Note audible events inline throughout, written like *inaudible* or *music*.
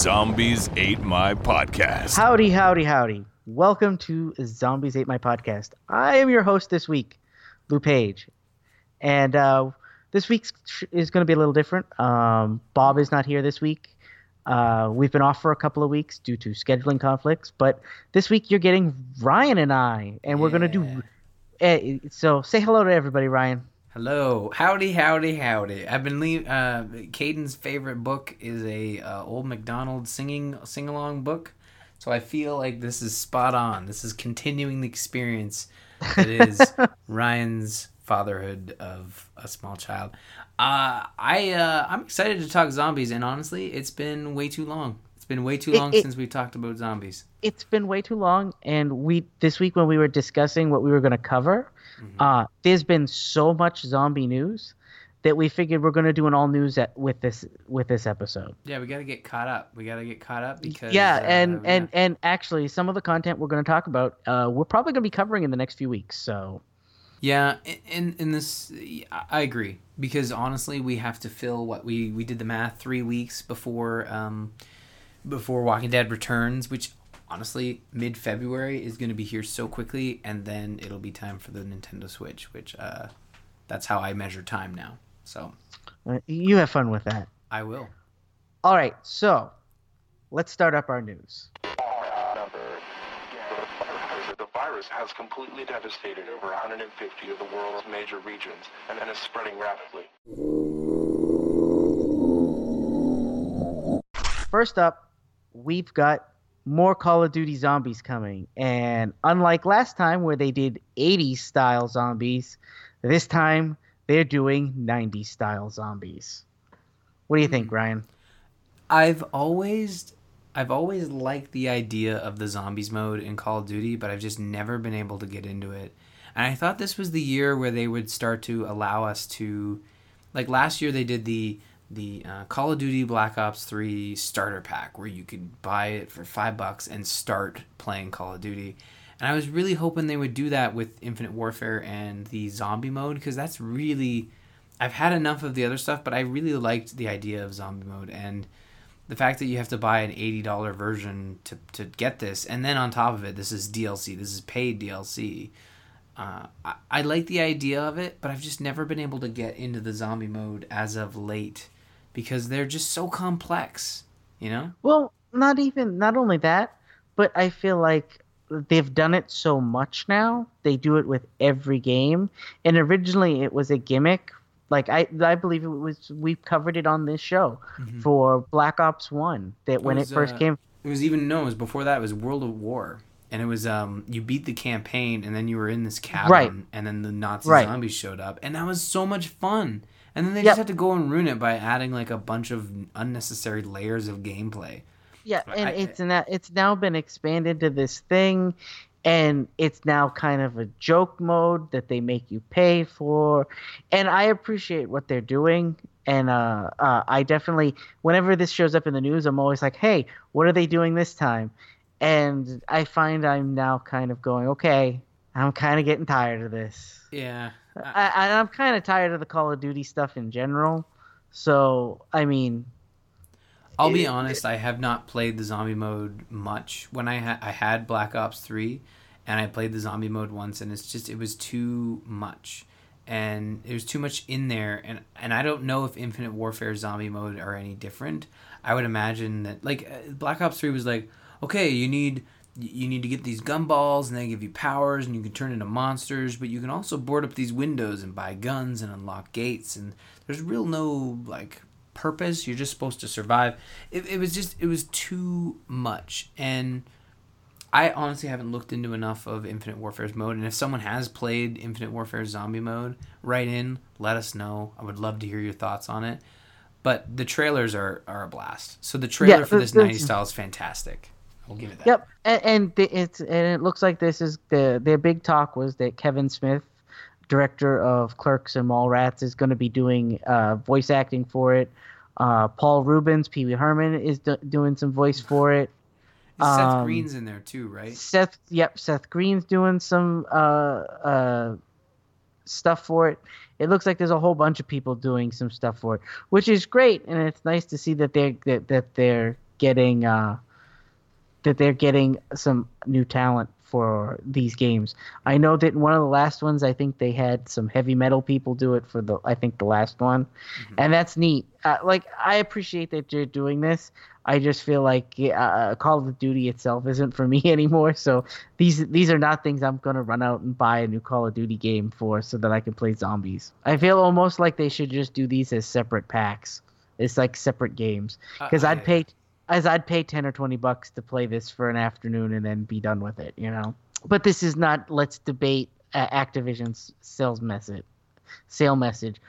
Zombies Ate My Podcast. Howdy, howdy, howdy. Welcome to Zombies Ate My Podcast. I am your host this week, Lou Page. And uh, this week is going to be a little different. Um, Bob is not here this week. Uh, we've been off for a couple of weeks due to scheduling conflicts. But this week you're getting Ryan and I. And we're going to do. Uh, so say hello to everybody, Ryan. Hello, howdy, howdy, howdy. I've been le- uh, Caden's favorite book is a uh, old McDonald singing sing along book, so I feel like this is spot on. This is continuing the experience that is *laughs* Ryan's fatherhood of a small child. Uh, I uh, I'm excited to talk zombies, and honestly, it's been way too long. It's been way too It- long it- since we talked about zombies. it's been way too long and we this week when we were discussing what we were going to cover uh there's been so much zombie news that we figured we're going to do an all news at, with this with this episode Yeah, we got to get caught up. We got to get caught up because yeah uh, and yeah. and and actually some of the content we're going to talk about uh we're probably going to be covering in the next few weeks so Yeah, in in this, I agree because honestly, we have to fill what we we did the math three weeks before um before Walking Dead returns, which honestly mid February is going to be here so quickly, and then it'll be time for the Nintendo Switch, which uh that's how I measure time now. So uh, you have fun with that I will. all right so let's start up our news The virus has completely devastated over 150 of the world's major regions and, and is spreading rapidly. First up, we've got more Call of Duty zombies coming. And unlike last time where they did 80s style zombies, this time they're doing 90s style zombies. What do you think, Ryan? I've always I've always liked the idea of the zombies mode in Call of Duty, but I've just never been able to get into it. And I thought this was the year where they would start to allow us to like last year they did the the uh, Call of Duty Black Ops 3 starter pack where you could buy it for 5 bucks and start playing Call of Duty. And I was really hoping they would do that with Infinite Warfare and the zombie mode because that's really I've had enough of the other stuff, but I really liked the idea of zombie mode and the fact that you have to buy an eighty dollar version to to get this, and then on top of it, this is DLC. This is paid DLC. Uh, I, I like the idea of it, but I've just never been able to get into the zombie mode as of late because they're just so complex. You know? Well, not even, not only that, but I feel like they've done it so much now. They do it with every game. And originally it was a gimmick. Like I, I believe it was. We covered it on this show for Black Ops One. That when it, first uh, came, It was even no, it was before that. It was World of War, and it was um you beat the campaign, and then you were in this cabin, Right. and then the Nazi Right. zombies showed up, and that was so much fun. And then they Yep. just had to go and ruin it by adding like a bunch of unnecessary layers of gameplay. Yeah, and I- it's now it's now been expanded to this thing, and it's now kind of a joke mode that they make you pay for, and I appreciate what they're doing. And uh, uh, I definitely, whenever this shows up in the news, I'm always like, "Hey, what are they doing this time?" And I find I'm now kind of going, "Okay, I'm kind of getting tired of this." Yeah, I, I, I'm kind of tired of the Call of Duty stuff in general. So, I mean, I'll be honest. I have not played the zombie mode much. When I ha- I had Black Ops three, and I played the zombie mode once, and it's just it was too much, and there's too much in there, and and I don't know if Infinite Warfare zombie mode are any different. I would imagine that like uh, Black Ops three was like, okay, you need you need to get these gumballs and they give you powers and you can turn into monsters but you can also board up these windows and buy guns and unlock gates and there's real no like purpose you're just supposed to survive it, it was just it was too much and i honestly haven't looked into enough of infinite warfare's mode and if someone has played infinite warfare zombie mode write in let us know i would love to hear your thoughts on it but the trailers are are a blast. So the trailer for this the- 90s style is fantastic. I'll give it that. Yep, and, and the- it's and it looks like this is the their big talk was that Kevin Smith, director of Clerks and Mallrats, is going to be doing uh, voice acting for it. Uh, Paul Reubens, Pee Wee Herman is do- doing some voice for it. Seth Um, Green's in there too, right? Seth, yep, Seth Green's doing some uh, uh, stuff for it. It looks like there's a whole bunch of people doing some stuff for it, which is great, and it's nice to see that they're that, that they're getting uh, that they're getting some new talent for these games. I know that in one of the last ones, I think they had some heavy metal people do it for the I think the last one, and that's neat. Uh, like I appreciate that you're doing this. I just feel like uh, Call of Duty itself isn't for *laughs* me anymore. So these these are not things I'm gonna run out and buy a new Call of Duty game for, so that I can play zombies. I feel almost like they should just do these as separate packs. It's like separate games because Uh, I'd I- pay as I'd pay ten or twenty bucks to play this for an afternoon and then be done with it. You know. But this is not. Let's debate uh, Activision's sales message, sale message.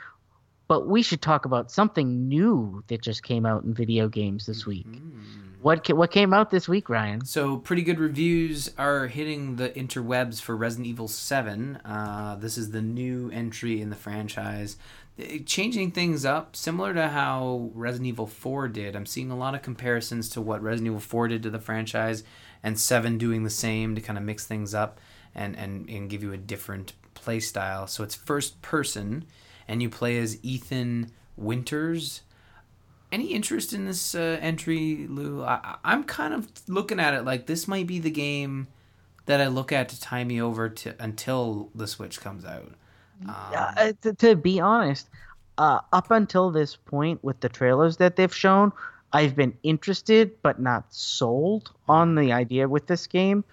But we should talk about something new that just came out in video games this week. What ca- what came out this week, Ryan? So pretty good reviews are hitting the interwebs for Resident Evil 7. Uh, this is the new entry in the franchise. Changing things up, similar to how Resident Evil 4 did. I'm seeing a lot of comparisons to what Resident Evil 4 did to the franchise, and 7 doing the same to kind of mix things up and, and, and give you a different play style. So it's first person, and you play as Ethan Winters any interest in this uh, entry, Lou? I- I'm kind of looking at it like this might be the game that I look at to tie me over to until the Switch comes out. Um, Uh, to, to be honest, uh, up until this point with the trailers that they've shown, I've been interested but not sold on the idea with this game.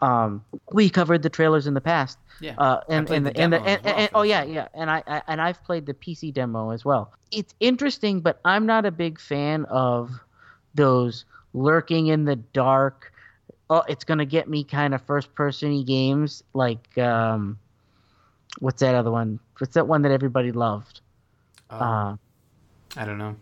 Um, we covered the trailers in the past. Yeah, Uh, and and the the, and, the, and, well and- oh yeah, yeah, and I, I and I've played the PC demo as well. It's interesting, but I'm not a big fan of those lurking in the dark. Oh, it's gonna get me kind of first persony games like um, what's that other one? What's that one that everybody loved? uh, Uh, I don't know.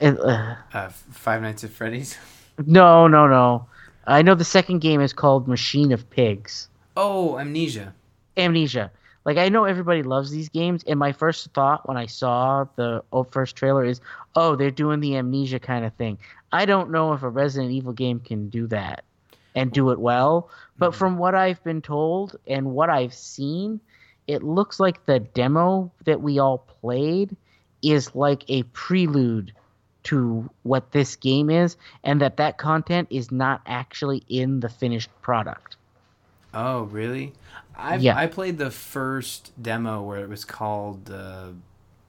it, uh, Uh, Five Nights at Freddy's. *laughs* no, no, no. I know the second game is called Machine of Pigs. Oh, Amnesia. Amnesia. Like I know everybody loves these games, and my first thought when I saw the oh, first trailer is, "Oh, they're doing the Amnesia kind of thing." I don't know if a Resident Evil game can do that and do it well, but from what I've been told and what I've seen, it looks like the demo that we all played is like a prelude to what this game is, and that that content is not actually in the finished product. Oh, really? I Yeah. I played the first demo where it was called. Uh,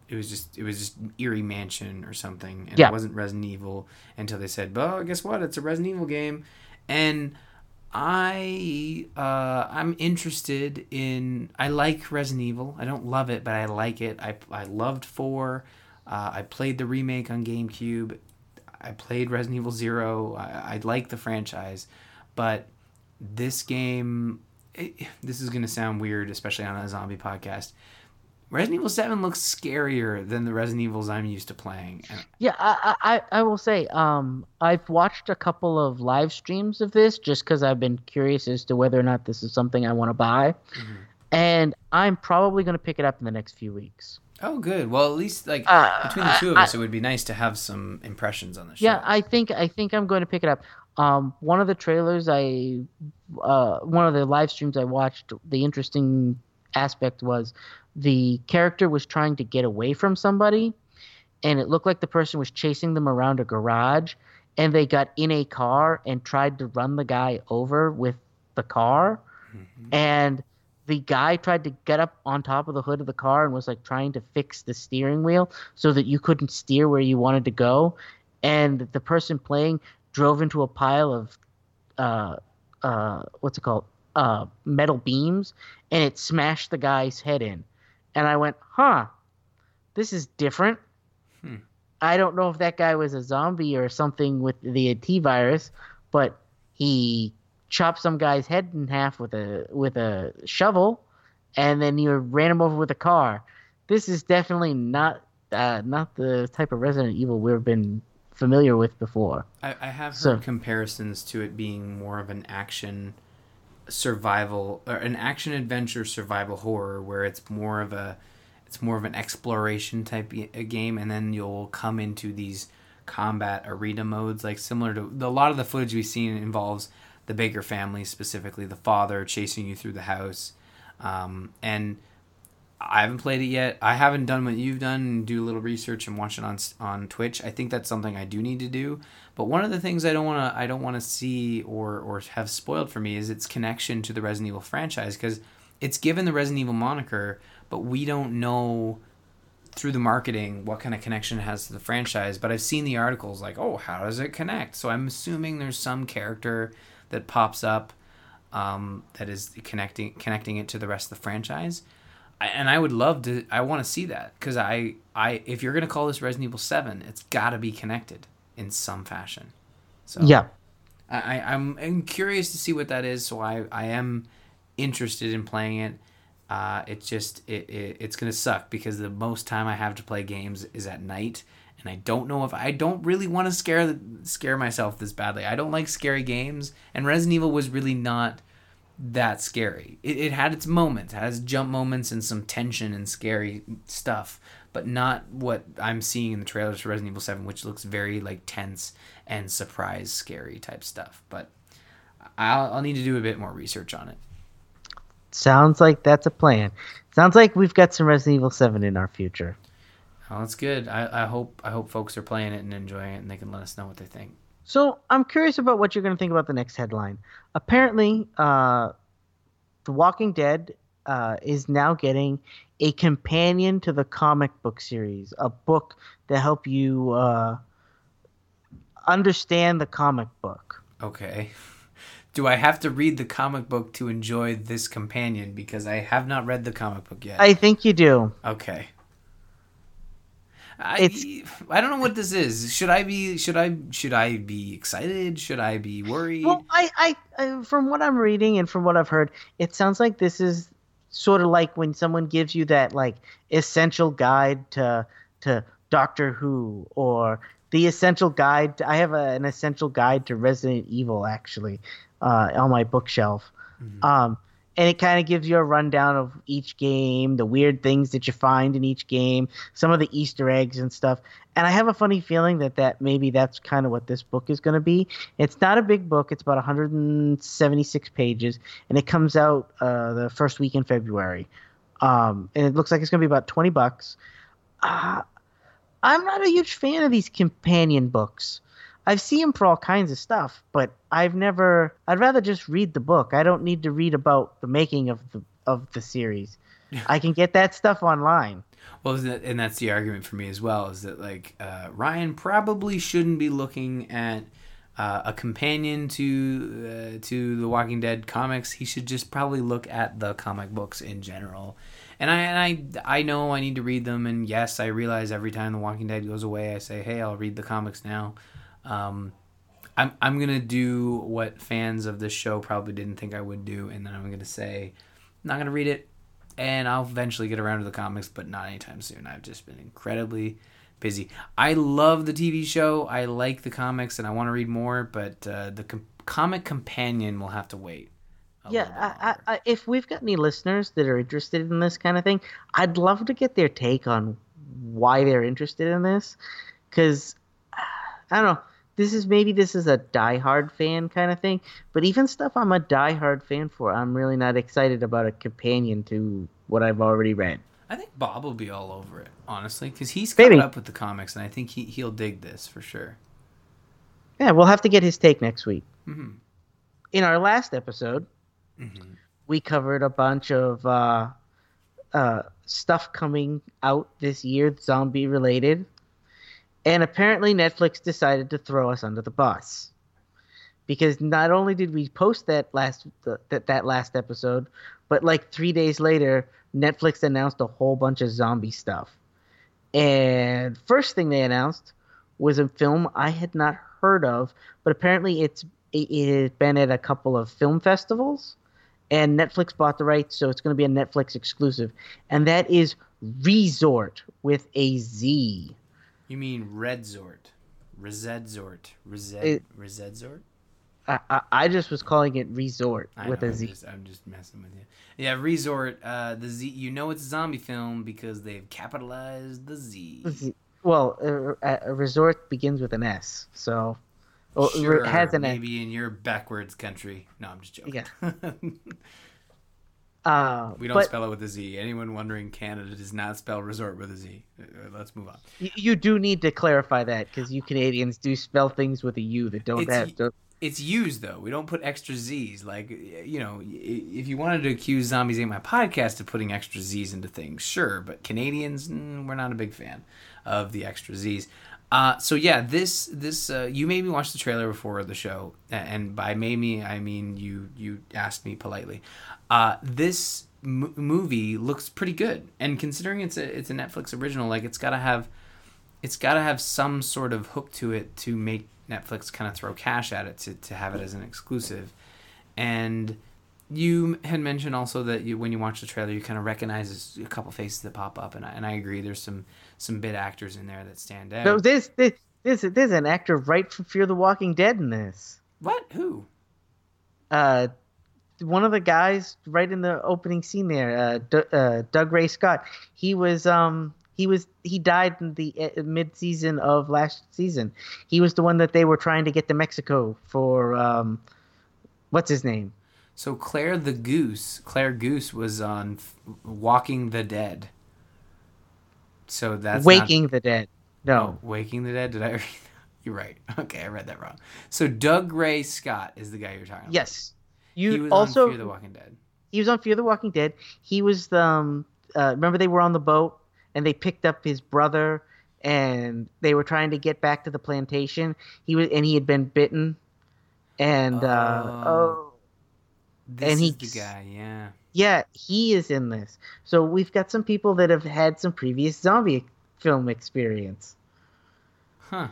it was just it was just Eerie Mansion or something, and Yeah. it wasn't Resident Evil until they said, "Well, guess what? It's a Resident Evil game," and I uh, I'm interested in. I like Resident Evil. I don't love it, but I like it. I I loved four. Uh, I played the remake on GameCube. I played Resident Evil Zero. I, I like the franchise, but this game it, this is to sound weird especially on a zombie podcast resident evil 7 looks scarier than the resident evils i'm used to playing. Yeah, I, I, I will say, um, I've watched a couple of live streams of this just because I've been curious as to whether or not this is something I want to buy, and I'm probably going to pick it up in the next few weeks. oh good. Well at least like Uh, between the two of I- us it would be nice to have some impressions on the show. Yeah, I think I think I'm going to pick it up. Um, one of the trailers I, uh, one of the live streams I watched, the interesting aspect was the character was trying to get away from somebody, and it looked like the person was chasing them around a garage, and they got in a car and tried to run the guy over with the car, and the guy tried to get up on top of the hood of the car and was like trying to fix the steering wheel so that you couldn't steer where you wanted to go. And the person playing drove into a pile of uh uh what's it called uh metal beams and it smashed the guy's head in and i went huh this is different Hmm. i don't know if that guy was a zombie or something with the t virus but he chopped some guy's head in half with a with a shovel and then you ran him over with a car this is definitely not uh, not the type of Resident Evil we've been familiar with before. I, I have heard So- comparisons to it being more of an action survival or an action adventure survival horror where it's more of a it's more of an exploration type game and then you'll come into these combat arena modes like similar to a lot of the footage we've seen involves the Baker family specifically the father chasing you through the house um, and I haven't played it yet. I haven't done what you've done and do a little research and watch it on on Twitch. I think that's something I do need to do. But one of the things I don't want to I don't want to see or or have spoiled for me is its connection to the Resident Evil franchise because it's given the Resident Evil moniker, but we don't know through the marketing what kind of connection it has to the franchise. But I've seen the articles like, oh, how does it connect? So I'm assuming there's some character that pops up um, that is connecting connecting it to the rest of the franchise. And I would love to. I want to see that because I, I, if you're gonna call this Resident Evil Seven, it's got to be connected in some fashion. So Yeah. I, I'm, I'm curious to see what that is. So I, I am interested in playing it. Uh, it's just it, it it's gonna suck because the most time I have to play games is at night, and I don't know if I don't really want to scare the, scare myself this badly. I don't like scary games, and Resident Evil was really not that scary. It, it had its moments, it has jump moments and some tension and scary stuff, but not what I'm seeing in the trailers for Resident Evil 7, which looks very like tense and surprise scary type stuff. But I'll, I'll need to do a bit more research on it. Sounds like that's a plan. Sounds like we've got some Resident Evil 7 in our future. Oh, that's good. I, I hope I hope folks are playing it and enjoying it, and they can let us know what they think. So I'm curious about what you're going to think about the next headline. Apparently, uh, The Walking Dead uh, is now getting a companion to the comic book series, a book to help you uh, understand the comic book. Okay. Do I have to read the comic book to enjoy this companion? Because I have not read the comic book yet. I think you do. Okay. I, I don't know what this is. Should I be should I should I be excited? Should I be worried? Well, I, I, from what I'm reading and from what I've heard, it sounds like this is sort of like when someone gives you that like essential guide to to Doctor Who or the essential guide. To, I have a, an essential guide to Resident Evil actually uh, on my bookshelf. Um, and it kind of gives you a rundown of each game, the weird things that you find in each game, some of the Easter eggs and stuff. And I have a funny feeling that that maybe that's kind of what this book is going to be. It's not a big book; it's about 176 pages, and it comes out uh, the first week in February. Um, and it looks like it's going to be about 20 bucks. Uh, I'm not a huge fan of these companion books. I've seen him for all kinds of stuff, but I've never. I'd rather just read the book. I don't need to read about the making of the of the series. *laughs* I can get that stuff online. Well, and that's the argument for me as well. Is that like uh, Ryan probably shouldn't be looking at uh, a companion to uh, to the Walking Dead comics. He should just probably look at the comic books in general. And I and I I know I need to read them. And yes, I realize every time the Walking Dead goes away, I say, hey, I'll read the comics now. Um, I'm I'm gonna do what fans of this show probably didn't think I would do, and then I'm gonna say, I'm not gonna read it, and I'll eventually get around to the comics, but not anytime soon. I've just been incredibly busy. I love the TV show. I like the comics, and I want to read more, but uh, the com- comic companion will have to wait. Yeah, I, I. If we've got any listeners that are interested in this kind of thing, I'd love to get their take on why they're interested in this. Because *sighs* I don't know, this is maybe this is a diehard fan kind of thing, but even stuff I'm a diehard fan for, I'm really not excited about a companion to what I've already read. I think Bob will be all over it, honestly, because he's Maybe. up with the comics, and I think he he'll dig this for sure. Yeah, we'll have to get his take next week. Mhm. In our last episode, Mm-hmm. we covered a bunch of uh, uh, stuff coming out this year, zombie related. And apparently, Netflix decided to throw us under the bus. Because not only did we post that last that, that last episode, but like three days later, Netflix announced a whole bunch of zombie stuff. And first thing they announced was a film I had not heard of, but apparently it's it, it had been at a couple of film festivals, and Netflix bought the rights, so it's going to be a Netflix exclusive, and that is Resort with a Z. You mean Redzort, Resedzort, Resed It- Resedzort? I, I, I just was calling it Resort I with know, a I'm Z. just, I'm just messing with you. Yeah, Resort. Uh, the Z. You know it's a zombie film because they've capitalized the Z. Z- Well, uh, a, a resort begins with an S, so well, Sure, has an S. maybe in your backwards country. No, I'm just joking. Yeah. *laughs* Uh, we don't but spell it with a Z. Anyone wondering, Canada does not spell resort with a Z. Uh, Let's move on. you do need to clarify that because you Canadians do spell things with a U that don't It's- have. Don't, It's used though. We don't put extra Z's. Like you know, if you wanted to accuse Zombies Ain't My Podcast of putting extra Z's into things, sure. But Canadians, mm, we're not a big fan of the extra Z's. Uh, so yeah, this this uh, you made me watch the trailer before the show, and by made me I mean you you asked me politely. Uh, this m- movie looks pretty good, and considering it's a it's a Netflix original, like it's got to have it's got to have some sort of hook to it to make Netflix kind of throw cash at it to, to have it as an exclusive. And you had mentioned also that you, when you watch the trailer, you kind of recognize a couple faces that pop up, and I, and I agree. There's some some bit actors in there that stand out. no, this, this this there's an actor right from Fear the Walking Dead in this. what? Who? Uh, one of the guys right in the opening scene there, uh, D- uh, Dougray Scott. He was um he was he died in the uh, mid season of last season. He was the one that they were trying to get to Mexico for um what's his name? So Claire the Goose, Claire Goose was on F- Walking the Dead. So that's not- Waking the Dead. No. Oh, Waking the Dead. Did I? *laughs* Read? You're right. *laughs* Okay, I read that wrong. So Dougray Scott is the guy you're talking about. Yes. he You was also on Fear the Walking Dead. he was on Fear the Walking Dead. He was the um, uh, remember they were on the boat and they picked up his brother and they were trying to get back to the plantation. He was and he had been bitten and uh, Oh. This And he- the guy. Yeah. yeah, he is in this. So we've got some people that have had some previous zombie film experience. Huh.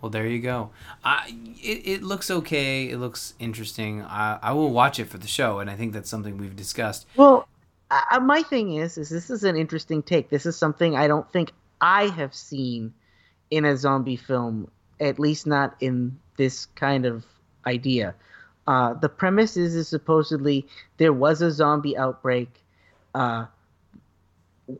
Well, there you go. I it, it looks okay. It looks interesting. I I will watch it for the show, and I think that's something we've discussed. Well, uh, my thing is, is this is an interesting take. This is something I don't think I have seen in a zombie film, at least not in this kind of idea. Uh, the premise is, is supposedly there was a zombie outbreak. Uh,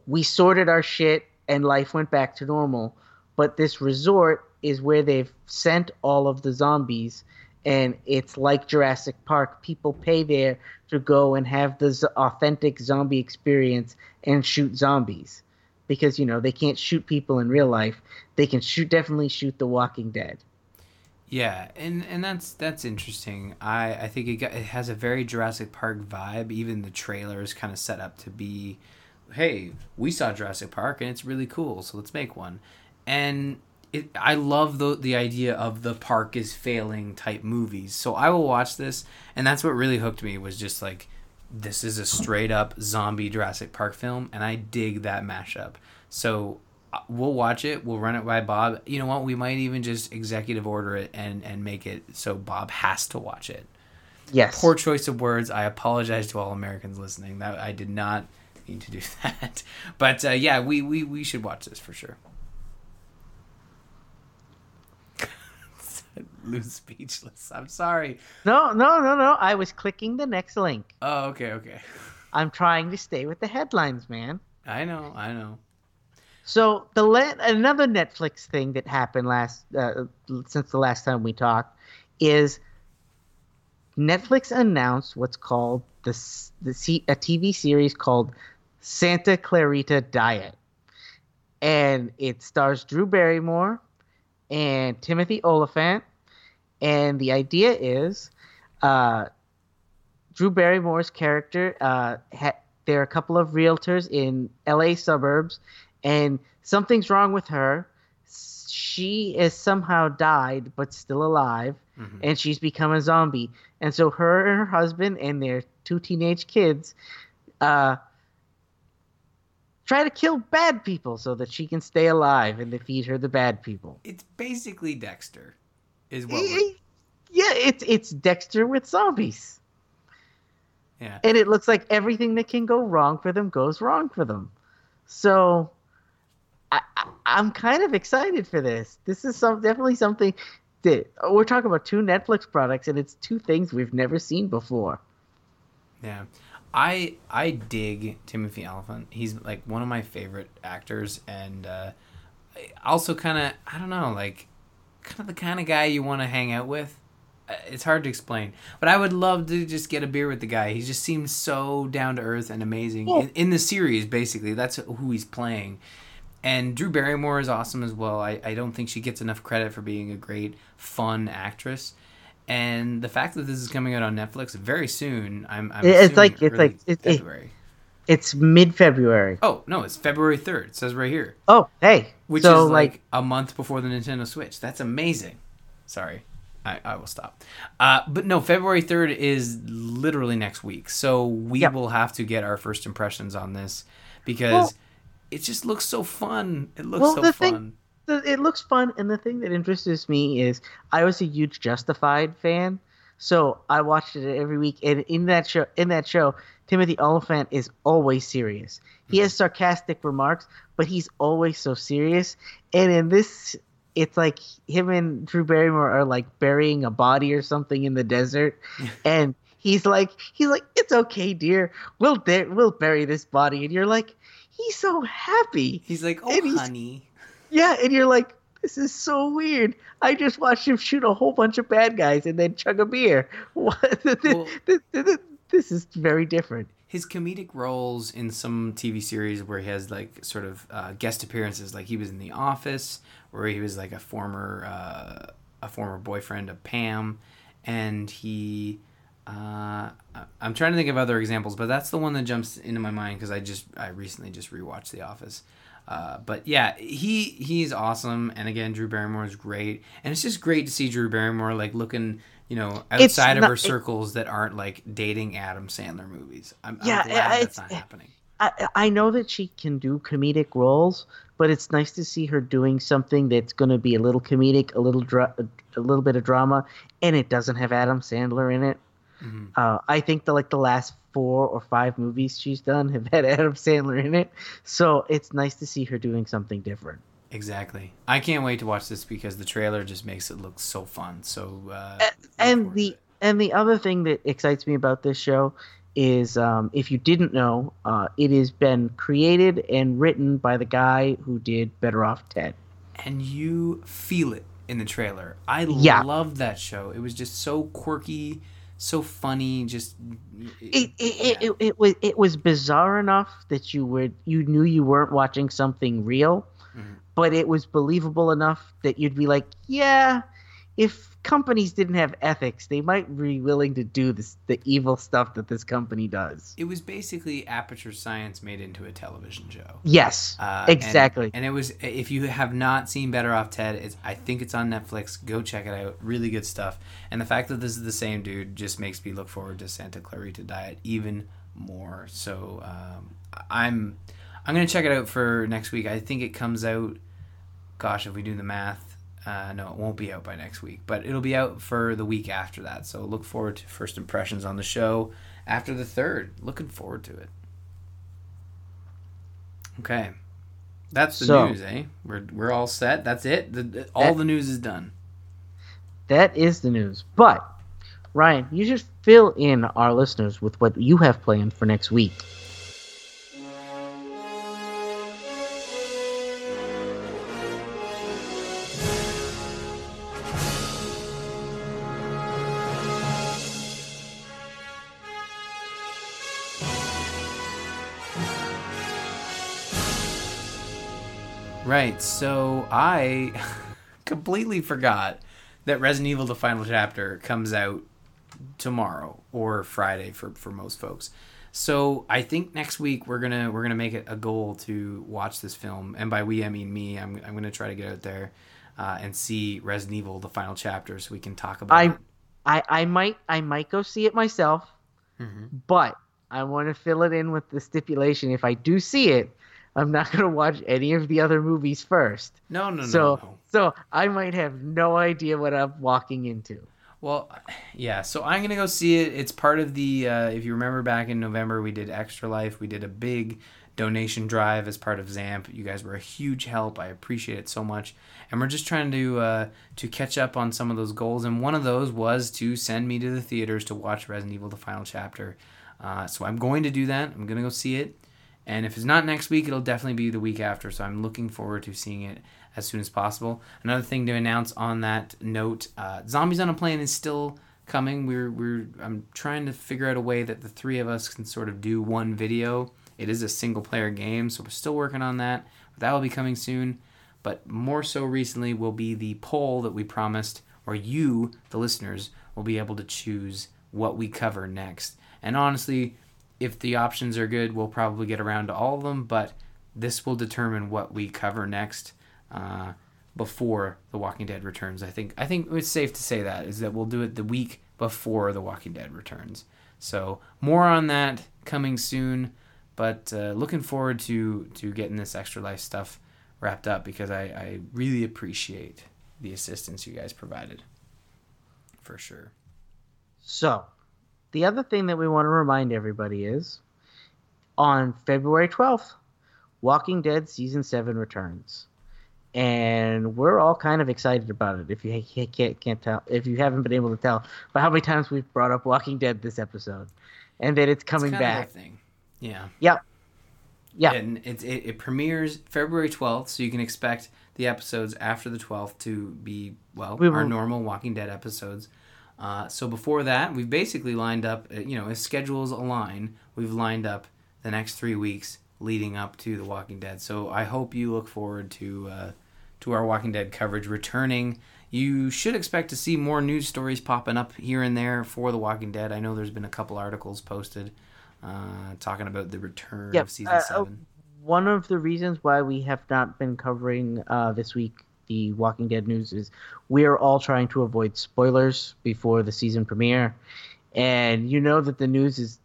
we sorted our shit, and life went back to normal. But this resort is where they've sent all of the zombies, and it's like Jurassic Park. People pay there to go and have the z- authentic zombie experience and shoot zombies because you know they can't shoot people in real life. They can shoot definitely shoot The Walking Dead. Yeah, and and that's that's interesting. I I think it got, it has a very Jurassic Park vibe. Even the trailer is kind of set up to be, hey, we saw Jurassic Park and it's really cool, so let's make one. And it, I love the the idea of the park is failing type movies. So I will watch this, and that's what really hooked me was just like this is a straight up zombie Jurassic Park film, and I dig that mashup. So we'll watch it. We'll run it by Bob. You know what? We might even just executive order it and and make it so Bob has to watch it. Yes. Poor choice of words. I apologize to all Americans listening. That I did not mean to do *laughs* that. But uh, yeah, we, we we should watch this for sure. *laughs* Lose speechless. I'm sorry. No, no, no, no. I was clicking the next link. Oh, okay, okay. I'm trying to stay with the headlines, man. I know, I know. So the la- another Netflix thing that happened last uh, since the last time we talked is Netflix announced what's called the the C- a TV series called Santa Clarita Diet, and it stars Drew Barrymore and Timothy Olyphant, and the idea is, uh, Drew Barrymore's character uh, ha- there are a couple of realtors in LA suburbs and something's wrong with her. She is somehow died but still alive, and she's become a zombie. And so her and her husband and their two teenage kids uh, try to kill bad people so that she can stay alive and defeat her the bad people. It's basically Dexter, is what. We're, Yeah, it's it's Dexter with zombies, yeah. and it looks like everything that can go wrong for them goes wrong for them. So I, I'm kind of excited for this. This is some definitely something that we're talking about two Netflix products, and it's two things we've never seen before. Yeah. I I dig Timothy Olyphant. He's like one of my favorite actors and uh also kind of I don't know, like kind of the kind of guy you want to hang out with. Uh, It's hard to explain, but I would love to just get a beer with the guy. He just seems so down to earth and amazing in, in the series. Basically, that's who he's playing. And Drew Barrymore is awesome as well. I, I don't think she gets enough credit for being a great, fun actress. And the fact that this is coming out on Netflix very soon, I'm, I'm it's like- it's like- it- it- February. It's mid February. Oh no, it's February third. It says right here, Oh, hey. which so is like, like a month before the Nintendo Switch. That's amazing. Sorry, I, I will stop. Uh, but no, February third is literally next week, so we Yep. will have to get our first impressions on this because Well- it just looks so fun. It looks Well, so the fun. thing- the, it looks fun, and the thing that interests me is I was a huge Justified fan, so I watched it every week. And in that show, in that show, Timothy Olyphant is always serious. He has mm-hmm. sarcastic remarks, but he's always so serious. And in this, it's like him and Drew Barrymore are like burying a body or something in the desert, *laughs* and he's like, he's like, it's okay, dear, we'll de- we'll bury this body, and you're like, he's so happy. He's like, oh and honey. Yeah, and you're like, this is so weird. I just watched him shoot a whole bunch of bad guys and then chug a beer. *laughs* What? *laughs* Well- this, this- this is very different. his comedic roles in some TV series where he has like sort of uh, guest appearances, like he was in The Office, where he was like a former uh, a former boyfriend of Pam, and he. Uh, I'm trying to think of other examples, but that's the one that jumps into my mind because I just I recently just rewatched The Office. Uh, but yeah, he he's awesome, and again, Drew Barrymore is great, and it's just great to see Drew Barrymore like looking, you know, outside of not- her it- circles that aren't like dating Adam Sandler movies. I'm, I'm Yeah, glad I- that's it's- not happening. I, I know that she can do comedic roles, but it's nice to see her doing something that's going to be a little comedic, a little dra- a little bit of drama, and it doesn't have Adam Sandler in it. Mm-hmm. Uh, I think the like the last four or five movies she's done have *laughs* had Adam Sandler in it, so it's nice to see her doing something different. Exactly. I can't wait to watch this because the trailer just makes it look so fun. So uh, look and the and the other thing that excites me about this show is um, if you didn't know, uh, it has been created and written by the guy who did Better Off Ted. and you feel it in the trailer. I Yeah. loved that show. It was just so quirky, so funny. Just It it, it, it, it was it was bizarre enough that you would you knew you weren't watching something real, mm-hmm. but it was believable enough that you'd be like, yeah, if companies didn't have ethics, they might be willing to do this the evil stuff that this company does. it was basically Aperture Science made into a television show. Yes, Uh, and- exactly. And, it was if you have not seen Better Off Ted, it's I think it's on Netflix. Go check it out. Really good stuff. And the fact that this is the same dude just makes me look forward to Santa Clarita Diet even more. So um, I'm I'm gonna check it out for next week. I think it comes out. Gosh, if we do the math, uh, no, it won't be out by next week, but it'll be out for the week after that. So look forward to first impressions on the show after the third. Looking forward to it. Okay. That's the So- news, eh? We're, we're all set. That's it. The, the- all That- the news is done. That is the news. But Ryan, you should fill in our listeners with what you have planned for next week. Right. So I *laughs* completely forgot that Resident Evil: The Final Chapter comes out tomorrow or Friday for for most folks. So I think next week we're gonna we're gonna make it a goal to watch this film, and by we I mean me. I'm I'm gonna try to get out there uh, and see Resident Evil: The Final Chapter so we can talk about I, it. I, I might, I might go see it myself, but I want to fill it in with the stipulation: if I do see it, I'm not going to watch any of the other movies first. No, no, no, so, no. so I might have no idea what I'm walking into. Well, yeah. So I'm gonna go see it. It's part of the. Uh, if you remember back in November, we did Extra Life. We did a big donation drive as part of ZAMP. You guys were a huge help. I appreciate it so much. And we're just trying to uh, to catch up on some of those goals. And one of those was to send me to the theaters to watch Resident Evil: The Final Chapter. Uh, so I'm going to do that. I'm going to go see it. And if it's not next week, it'll definitely be the week after. So I'm looking forward to seeing it as soon as possible. Another thing to announce on that note: uh, Zombies on a Plane is still coming. We're we're I'm trying to figure out a way that the three of us can sort of do one video. It is a single player game, so we're still working on that. That will be coming soon. But more so recently will be the poll that we promised, where you, the listeners, will be able to choose what we cover next. And honestly, if the options are good, we'll probably get around to all of them. But this will determine what we cover next. Uh, before The Walking Dead returns. I think I think it's safe to say that is that we'll do it the week before The Walking Dead returns. So more on that coming soon, but uh, looking forward to to getting this extra life stuff wrapped up because I, I really appreciate the assistance you guys provided for sure. So, the other thing that we want to remind everybody is on February 12th, Walking Dead Season 7 returns. And we're all kind of excited about it. If you can't, can't tell, if you haven't been able to tell, by how many times we've brought up Walking Dead this episode, and that it's coming it's back. thing. Yeah. Yep. Yeah. And it, it, it premieres February 12th, so you can expect the episodes after the 12th to be, well, We our normal Walking Dead episodes. Uh, so before that, we've basically lined up, uh, you know, as schedules align, we've lined up the next three weeks leading up to The Walking Dead. So I hope you look forward to uh, to our Walking Dead coverage returning. You should expect to see more news stories popping up here and there for The Walking Dead. I know there's been a couple articles posted uh, talking about the return Yep, of season uh, seven. one of the reasons why we have not been covering uh, this week the Walking Dead news is we are all trying to avoid spoilers before the season premiere, and you know that the news is.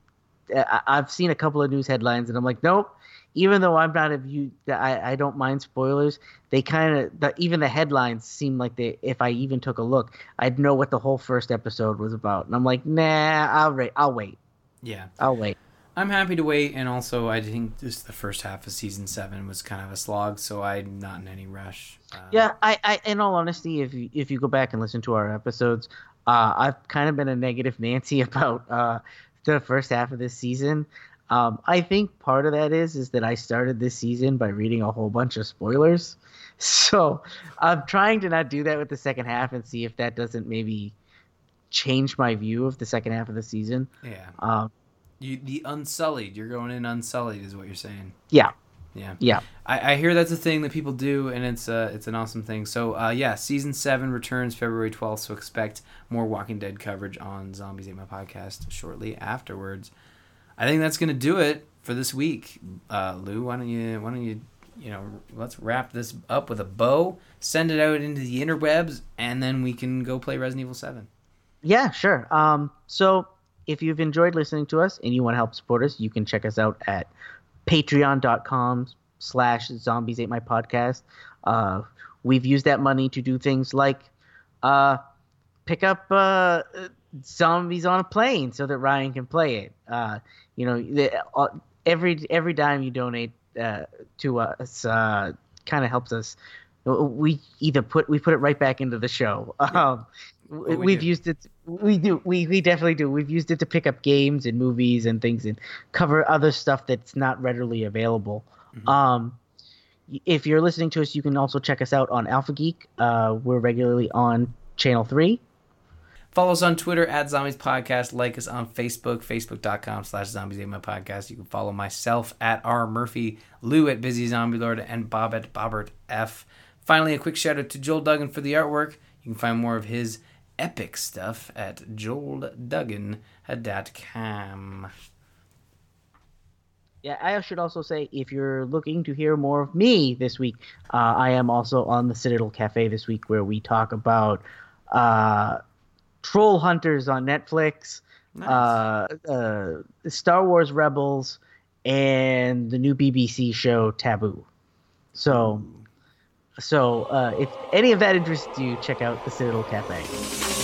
I've seen a couple of news headlines, and I'm like, nope. Even though I'm not a view, I, I don't mind spoilers. They kind of the, even the headlines seem like they. If I even took a look, I'd know what the whole first episode was about, and I'm like, nah, I'll wait. I'll wait. Yeah. I'll wait. I'm happy to wait, and also I think just the first half of season seven was kind of a slog, so I'm not in any rush. Uh, Yeah, I, I in all honesty, if you, if you go back and listen to our episodes, uh, I've kind of been a negative Nancy *laughs* about uh, the first half of this season. Um, I think part of that is is that I started this season by reading a whole bunch of spoilers, *laughs* so I'm trying to not do that with the second half and see if that doesn't maybe change my view of the second half of the season. yeah. Um, You the unsullied. You're going in unsullied, is what you're saying. yeah, Yeah. yeah. I, I hear that's a thing that people do, and it's uh, it's an awesome thing. So uh, yeah, season seven returns February twelfth. So expect more Walking Dead coverage on Zombies Ate My Podcast shortly afterwards. I think that's gonna do it for this week. Uh, Lou, why don't you why don't you you know let's wrap this up with a bow, send it out into the interwebs, and then we can go play Resident Evil Seven. Yeah, sure. Um, so if you've enjoyed listening to us and you want to help support us, you can check us out at patreon.com slash zombies ate my podcast. Uh, we've used that money to do things like uh, pick up uh, zombies on a plane so that Ryan can play it. Uh, you know, the, uh, every every dime you donate uh, to us uh, kind of helps us. We either put we put it right back into the show. Um, we we've do. used it. We do. We we definitely do. We've used it to pick up games and movies and things and cover other stuff that's not readily available. Um, if you're listening to us, you can also check us out on Alpha Geek. Uh, we're regularly on Channel Three. Follow us on Twitter at Zombies Podcast. Like us on Facebook, facebook.com slash Zombies My Podcast. You can follow myself at R Murphy, Lou at Busy Zombie Lord, and Bob at Bobbert F. Finally, a quick shout out to Joel Duggan for the artwork. You can find more of his epic stuff at joelduggan.com. Yeah, I should also say if you're looking to hear more of me this week, uh, I am also on the Citadel Cafe this week where we talk about uh, Trollhunters on Netflix, uh, uh, Star Wars Rebels, and the new BBC show Taboo. So, so uh, if any of that interests you, check out the Citadel Cafe.